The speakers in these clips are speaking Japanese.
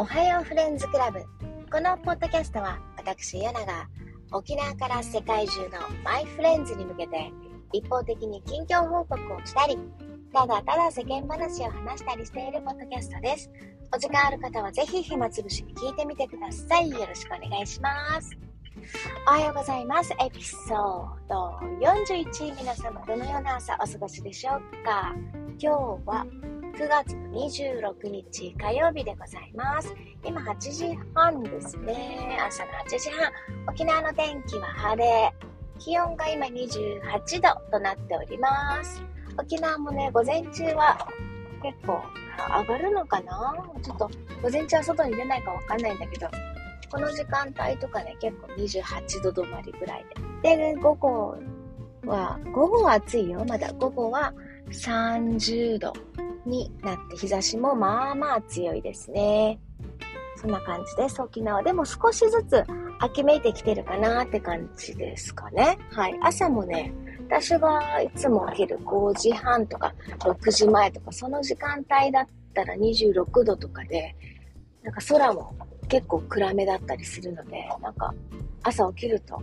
おはようフレンズクラブ。このポッドキャストは私ヤナが沖縄から世界中のマイフレンズに向けて一方的に近況報告をしたりただただ世間話を話したりしているポッドキャストです。お時間ある方はぜひ暇つぶしに聞いてみてください。よろしくお願いします。おはようございます。エピソード41皆様どのような朝お過ごしでしょうか？今日は9月26日火曜日でございます。今8時半ですね。朝の8時半。沖縄の天気は晴れ。気温が今28度となっております。沖縄もね、午前中は結構上がるのかな？ちょっと午前中は外に出ないかわかんないんだけど、この時間帯とかね、結構28度止まりぐらいで。で、午後は、午後は暑いよ。まだ午後は30度になって日差しもまあまあ強いですね。そんな感じです。沖縄でも少しずつ秋めいてきてるかなって感じですかね。はい。朝もね、私がいつも起きる5時半とか6時前とかその時間帯だったら26度とかで、なんか空も結構暗めだったりするので、なんか朝起きると、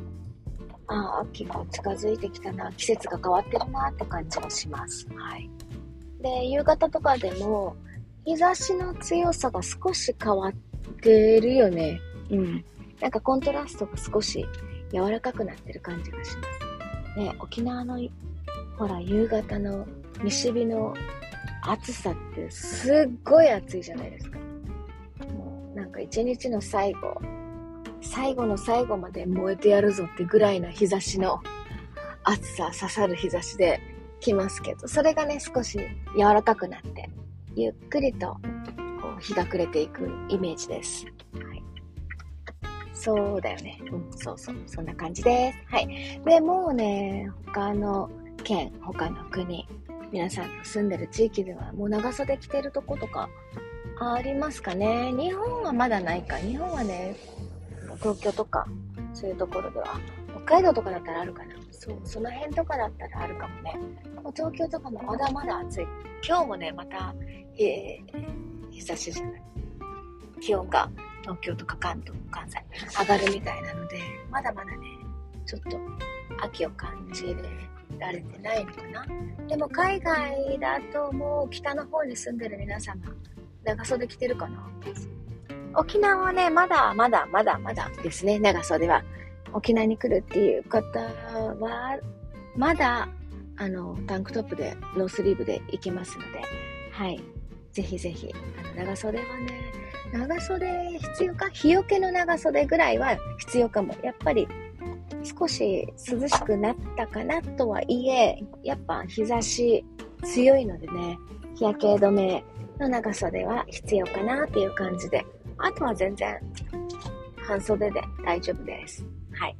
ああ、秋が近づいてきたな、季節が変わってるなって感じがします。はい。で、夕方とかでも、日差しの強さが少し変わってるよね。うん。なんかコントラストが少し柔らかくなってる感じがします。ね、沖縄の、ほら、夕方の西日の暑さってすっごい暑いじゃないですか。もうなんか一日の最後、最後の最後まで燃えてやるぞってぐらいの日差しの暑さ、刺さる日差しできますけど、それがね、少し柔らかくなって、ゆっくりとこう日が暮れていくイメージです。はい。そうだよね。うん、そうそう。そんな感じです。はい。で、もうね、他の県、他の国、皆さんの住んでる地域ではもう長袖着てるとことかありますかね。日本はまだないか。日本はね、東京とか、そういうところでは、北海道とかだったらあるかな。そう、その辺とかだったらあるかもね。もう東京とかもまだまだ暑い。今日もね、また、えー、日差しじゃない。気温が東京とか関東、関西上がるみたいなので、まだまだね、ちょっと秋を感じられてないのかな。でも海外だともう北の方に住んでる皆様、長袖着てるかな沖縄はね、まだまだまだまだですね、長袖は。沖縄に来るっていう方は、まだ、あの、タンクトップで、ノースリーブで行けますので、はい。ぜひぜひ、あの、長袖はね、長袖必要か日よけの長袖ぐらいは必要かも。やっぱり、少し涼しくなったかなとはいえ、やっぱ日差し強いのでね、日焼け止めの長袖は必要かなっていう感じで、あとは全然半袖で大丈夫です。はい。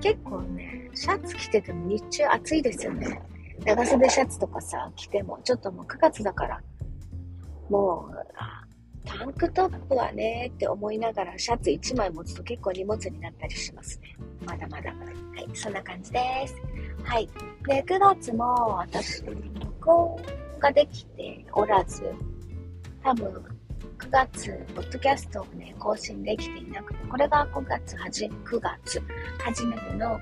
結構ね、シャツ着てても日中暑いですよね。長袖シャツとかさ、着ても、ちょっともう9月だから、もう、タンクトップはねって思いながらシャツ1枚持つと結構荷物になったりしますね。まだまだ。はい、そんな感じです。はい。で、9月も私、録音ができておらず、多分、9月、ポッドキャストをね、更新できていなく、これが5月はじ、9月、初めての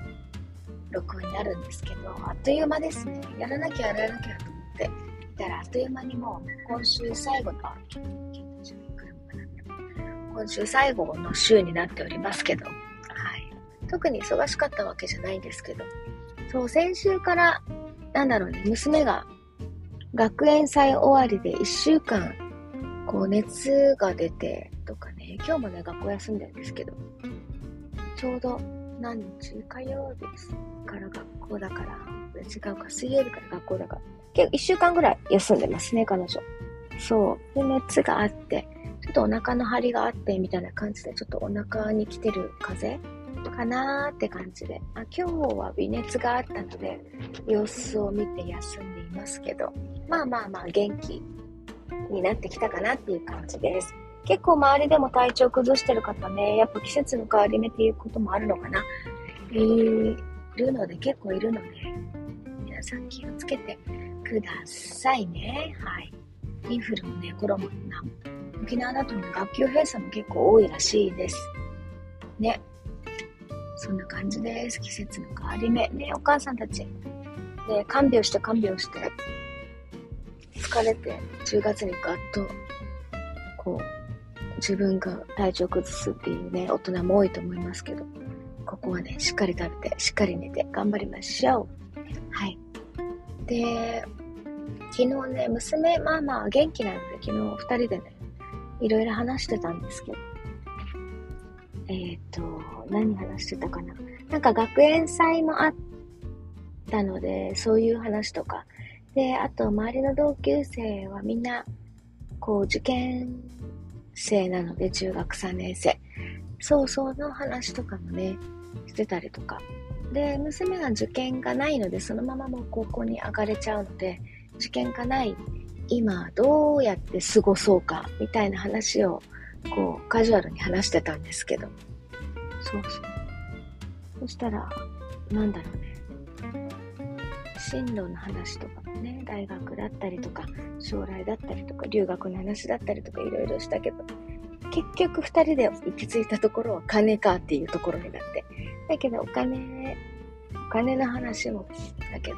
録音になるんですけど、あっという間ですね。やらなきゃやらなきゃと思っていたら、あっという間にもう今週最後の、今週最後の週になっておりますけど、はい。特に忙しかったわけじゃないんですけど、そう、先週から、なんだろうね、娘が学園祭終わりで1週間こう熱が出て今日もね、学校休んでるんですけど、ちょうど何日火曜日から学校だから、違うか、水曜日から学校だから、結構一週間ぐらい休んでますね、彼女。そう。で、熱があって、ちょっとお腹の張りがあって、みたいな感じで、ちょっとお腹に来てる風邪かなーって感じで。あ今日は微熱があったので、様子を見て休んでいますけど、まあまあまあ元気になってきたかなっていう感じです。結構周りでも体調崩してる方ね、やっぱ季節の変わり目っていうこともあるのかな。いるので、結構いるので、皆さん気をつけてくださいね。はい。インフルもね、コロナ沖縄だとね、学級閉鎖も結構多いらしいです。ね。そんな感じです。季節の変わり目。ね、お母さんたち。で、看病して看病して、疲れて、10月にガッと、自分が体調崩すっていうね、大人も多いと思いますけど、ここはね、しっかり食べて、しっかり寝て、頑張りましょう。はい。で、昨日ね、娘、まあまあ元気なので、昨日二人でね、いろいろ話してたんですけど、えっ、ー、と、何話してたかな。なんか学園祭もあったので、そういう話とか。で、あと、周りの同級生はみんな、こう、受験生なので、中学3年生。そうそうの話とかもね、してたりとか。で、娘が受験がないので、そのままもう高校に上がれちゃうので、受験がない今どうやって過ごそうかみたいな話をこうカジュアルに話してたんですけどそうそうそしたらなんだろうね進路の話とかもね大学だったりとか将来だったりとか留学の話だったりとかいろいろしたけど結局2人で行き着いたところは金かっていうところになってだけどお金お金の話もだけど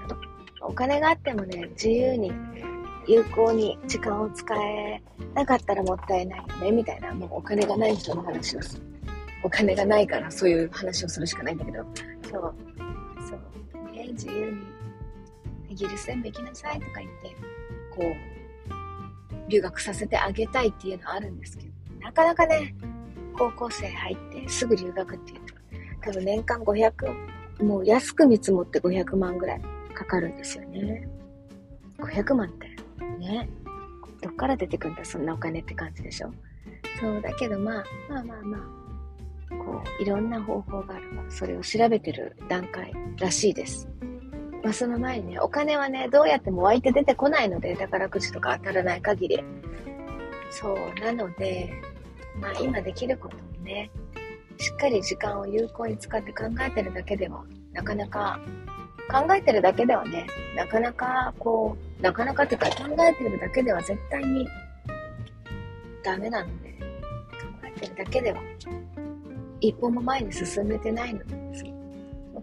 お金があってもね自由に有効に時間を使えなかったらもったいないよね、みたいな、もうお金がない人の話をする。お金がないからそういう話をするしかないんだけど、そう、そう、ね、自由に、イギリスでも行きなさいとか言って、こう、留学させてあげたいっていうのはあるんですけど、なかなかね、高校生入ってすぐ留学っていうと、多分年間500、もう安く見積もって500万ぐらいかかるんですよね。500万ってね。どっから出てくんだ、そんなお金って感じでしょ？そうだけど、まあ、まあまあまあ、こう、いろんな方法があるから、それを調べてる段階らしいです。まあ、その前にね、お金はね、どうやっても湧いて出てこないので、宝くじとか当たらない限り。そう、なので、まあ今できることをね、しっかり時間を有効に使って考えてるだけでは、なかなか考えてるだけではね、なかなかこう、なかなかっていうか考えてるだけでは絶対にダメなので、考えてるだけでは一歩も前に進めてないので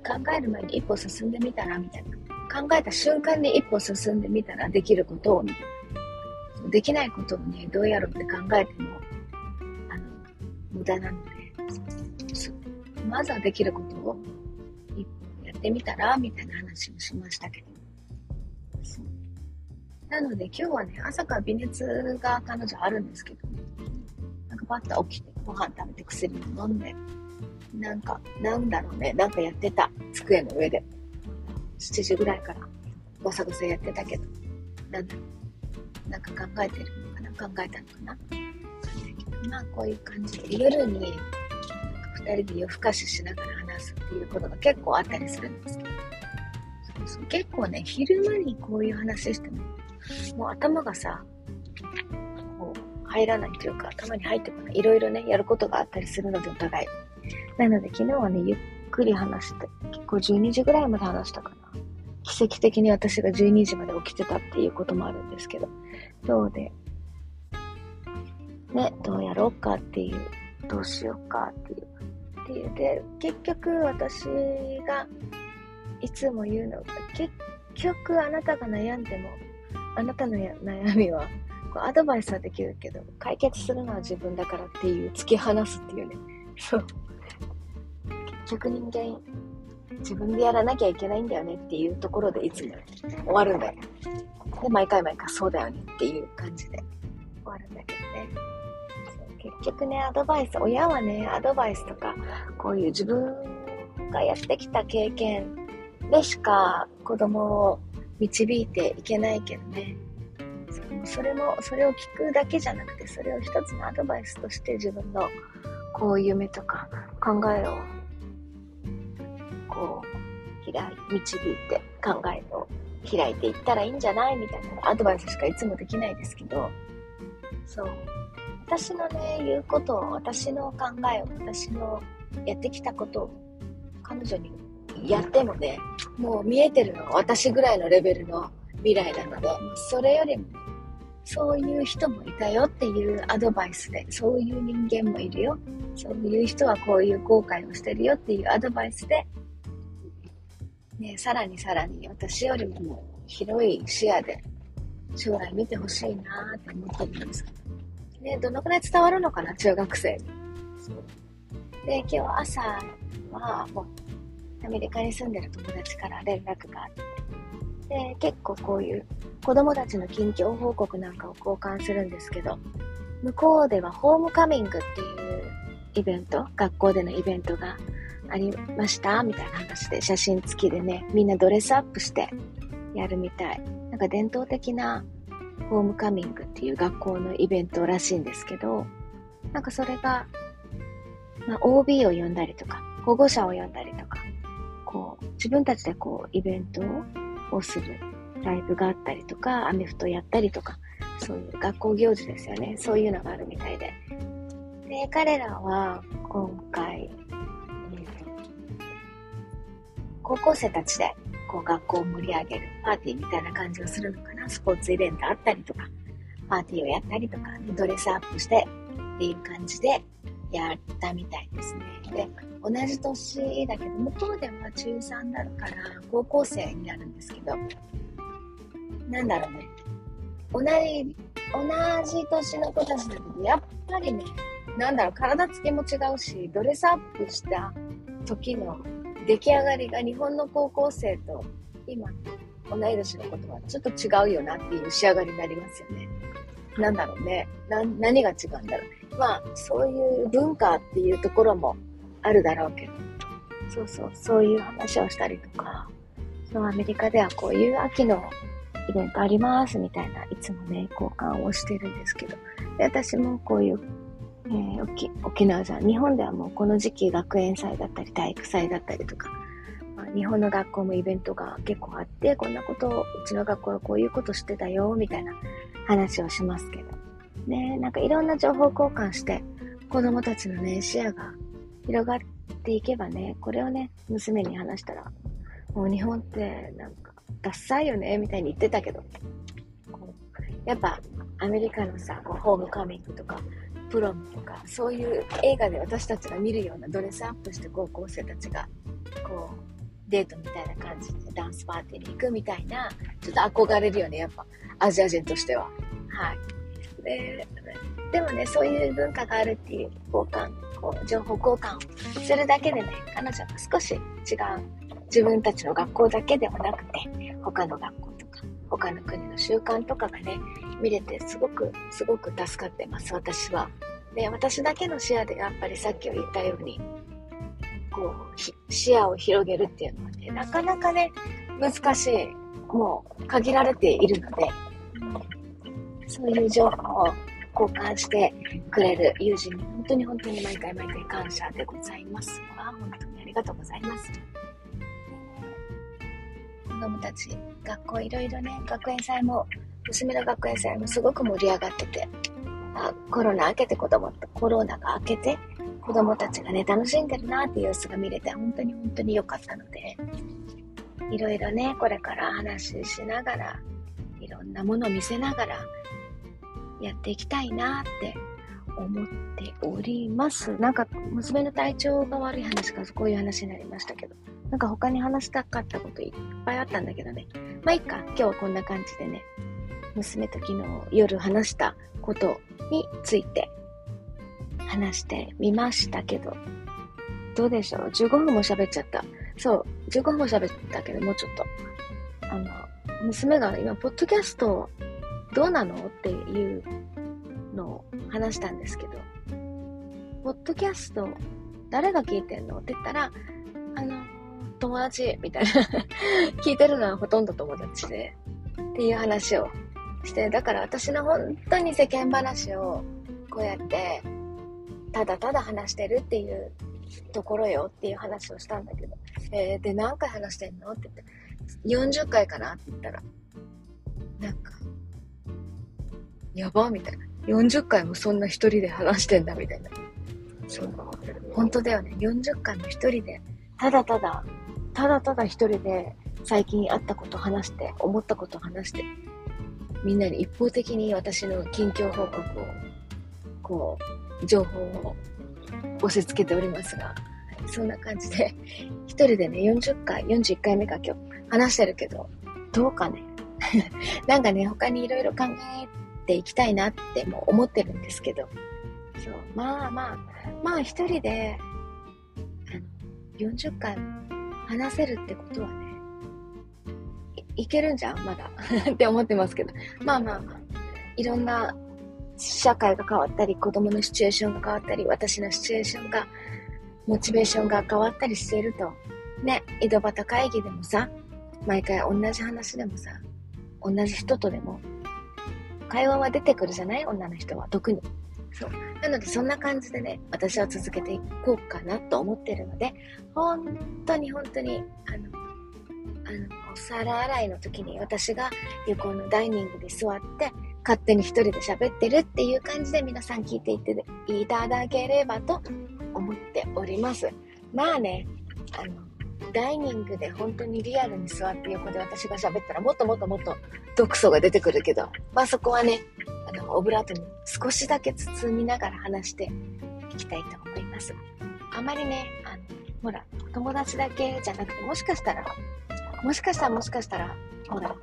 考える前に一歩進んでみたらみたいな。考えた瞬間に一歩進んでみたらできることをみたいな。できないことをね、どうやろうって考えても、あの、無駄なので、まずはできることをやってみたらみたいな話をしましたけど。なので今日はね、朝から微熱が彼女あるんですけど、ね、なんかパッと起きてご飯食べて薬も飲んで、なんか、なんだろうね、なんかやってた。机の上で。7時ぐらいから。ごさごさやってたけど、なんだろう。なんか考えてるのかな？考えたのかな？まあこういう感じで、夜に2人で夜更かししながら話すっていうことが結構あったりするんですけど。そうそう。結構ね昼間にこういう話してももう頭がさ入らないというか頭に入ってこない。いろいろねやることがあったりするのでお互い。なので昨日はねゆっくり話して結構12時ぐらいまで話したかな。奇跡的に私が12時まで起きてたっていうこともあるんですけど。そうでねどうやろうかっていう。どうしようかっていう。っていうで結局私がいつも言うのが結局あなたが悩んでもあなたの悩みはこうアドバイスはできるけど解決するのは自分だからっていう突き放すっていうね。そう。結局人間自分でやらなきゃいけないんだよねっていうところでいつも終わるんだよ。で毎回毎回そうだよねっていう感じで。終わるんだけどね。結局ね、アドバイス、親はね、アドバイスとか、こういう自分がやってきた経験でしか子供を導いていけないけどね。それも、それを聞くだけじゃなくて、それを一つのアドバイスとして自分のこう夢とか考えを、こう、開い、導いて考えを開いていったらいいんじゃない？みたいなアドバイスしかいつもできないですけど、そう。私のね、言うことを、私の考えを、私のやってきたことを彼女にやってもね、もう見えてるのが私ぐらいのレベルの未来なので、それよりもそういう人もいたよっていうアドバイスで、そういう人間もいるよ。そういう人はこういう後悔をしてるよっていうアドバイスで、ね、さらにさらに私よりも広い視野で将来見てほしいなって思ってるんですけど。ね、どのくらい伝わるのかな、中学生に。で、今日朝はもうアメリカに住んでる友達から連絡があって、で、結構こういう子供たちの近況報告なんかを交換するんですけど、向こうではホームカミングっていうイベント、学校でのイベントがありましたみたいな話で写真付きでね、みんなドレスアップしてやるみたい。なんか伝統的なホームカミングっていう学校のイベントらしいんですけど、なんかそれが、まあ、OB を呼んだりとか、保護者を呼んだりとか、こう、自分たちでこう、イベントををするライブがあったりとか、アメフトやったりとか、そういう学校行事ですよね。そういうのがあるみたいで。で、彼らは今回、高校生たちでこう学校を盛り上げるパーティーみたいな感じをするのかな。スポーツイベントあったりとか、パーティーをやったりとか、ドレスアップしてっていう感じでやったみたいですね。で、同じ年だけど、向こうでは中3だから高校生になるんですけど、なんだろうね。同じ、同じ年の子たちだけど、やっぱりね、なんだろう、体つきも違うし、ドレスアップした時の出来上がりが日本の高校生と今同い年のことはちょっと違うよなっていう仕上がりになりますよね。なんだろうね。な、何が違うんだろう。まあ、そういう文化っていうところもあるだろうけど、そうそう、そういう話をしたりとか、そのアメリカではこういう秋のイベントありますみたいな、いつもね、交換をしてるんですけど、で私もこういう、えー、沖沖縄じゃん、日本ではもうこの時期学園祭だったり体育祭だったりとか、日本の学校もイベントが結構あって、こんなことを、うちの学校はこういうことしてたよ、みたいな話をしますけど、ね、なんかいろんな情報交換して、子供たちのね、視野が広がっていけばね、これをね、娘に話したら、もう日本ってなんかダサいよね、みたいに言ってたけど、やっぱアメリカのさ、こうホームカミングとか、プロムとか、そういう映画で私たちが見るようなドレスアップして高校生たちが、こう、デートみたいな感じでダンスパーティーに行くみたいな、ちょっと憧れるよね、やっぱ、アジア人としては。はい。で、でもね、そういう文化があるっていう交換、こう、情報交換をするだけでね、彼女が少し違う自分たちの学校だけではなくて、他の学校とか、他の国の習慣とかがね、見れてすごく、すごく助かってます、私は。で、私だけの視野でやっぱりさっき言ったように、こう、視野を広げるっていうのはね、なかなかね、難しい。もう、限られているので、そういう情報を交換してくれる友人に本当に本当に毎回毎回感謝でございますわ。本当にありがとうございます。子供たち、学校いろいろね、学園祭も、娘の学園祭もすごく盛り上がってて、あコロナ明けて子供と、コロナが明けて、子供たちがね、楽しんでるなっていう様子が見れて、本当に本当に良かったので、いろいろね、これから話ししながら、いろんなものを見せながら、やっていきたいなって思っております。なんか、娘の体調が悪い話かこういう話になりましたけど、なんか他に話したかったこといっぱいあったんだけどね。まあいいか、今日はこんな感じでね、娘と昨日夜話したことについて話してみましたけど、どうでしょう ?15 分も喋っちゃった。そう、15分も喋ったけど、もうちょっと。あの、娘が今、ポッドキャストどうなの？っていうのを話したんですけど、ポッドキャスト誰が聞いてんの？って言ったら、あの、友達みたいな 聞いてるのはほとんど友達で、っていう話をして、だから私の本当に世間話をこうやって、ただただ話してるっていうところよっていう話をしたんだけど、えー、で、何回話してんのって言って、40回かなって言ったら、なんか、やばみたいな。40回もそんな一人で話してんだみたいな。そう。本当だよね。40回も一人で、ただただただただ一人で最近あったこと話して、思ったこと話して、みんなに一方的に私の近況報告を、こう、情報を押し付けておりますが、そんな感じで、一人でね、40回、41回目か今日話してるけど、どうかね？なんかね、他にいろいろ考えていきたいなっても思ってるんですけど、そう、まあまあ、まあ一人で、あの、40回話せるってことはね、いけるんじゃん？まだ って思ってますけど。まあまあ、いろんな社会が変わったり、子供のシチュエーションが変わったり、私のシチュエーションが、モチベーションが変わったりしていると、ね、井戸端会議でもさ、毎回同じ話でもさ、同じ人とでも、会話は出てくるじゃない？女の人は、特に。そう。なので、そんな感じでね、私は続けていこうかなと思ってるので、本当に本当に、あの、あの、お皿洗いの時に私が横のダイニングで座って、勝手に一人で喋ってるっていう感じで皆さん聞いていっていただければと思っております。まあね、あの、ダイニングで本当にリアルに座って横で私が喋ったらもっともっともっと毒素が出てくるけど、まあそこはね、あの、オブラートに少しだけ包みながら話していきたいと思います。あまりね、あの、ほら、友達だけじゃなくて、もしかしたら、もしかしたらもしかしたら、ほら、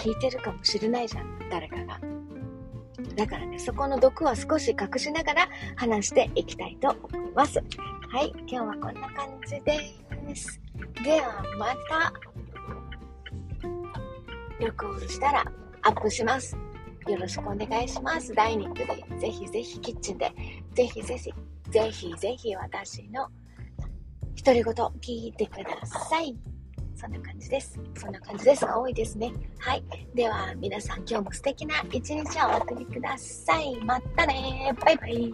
聞いてるかもしれないじゃん、誰かが。だからね、そこの毒は少し隠しながら話していきたいと思います。はい、今日はこんな感じです。では、また、録音したらアップします。よろしくお願いします。ダイニングで、ぜひぜひキッチンで、ぜひぜひ、ぜひぜひ私の独り言聞いてください。そんな感じです。そんな感じですが多いですね。はい。では皆さん今日も素敵な一日をお送りください。またねバイバイ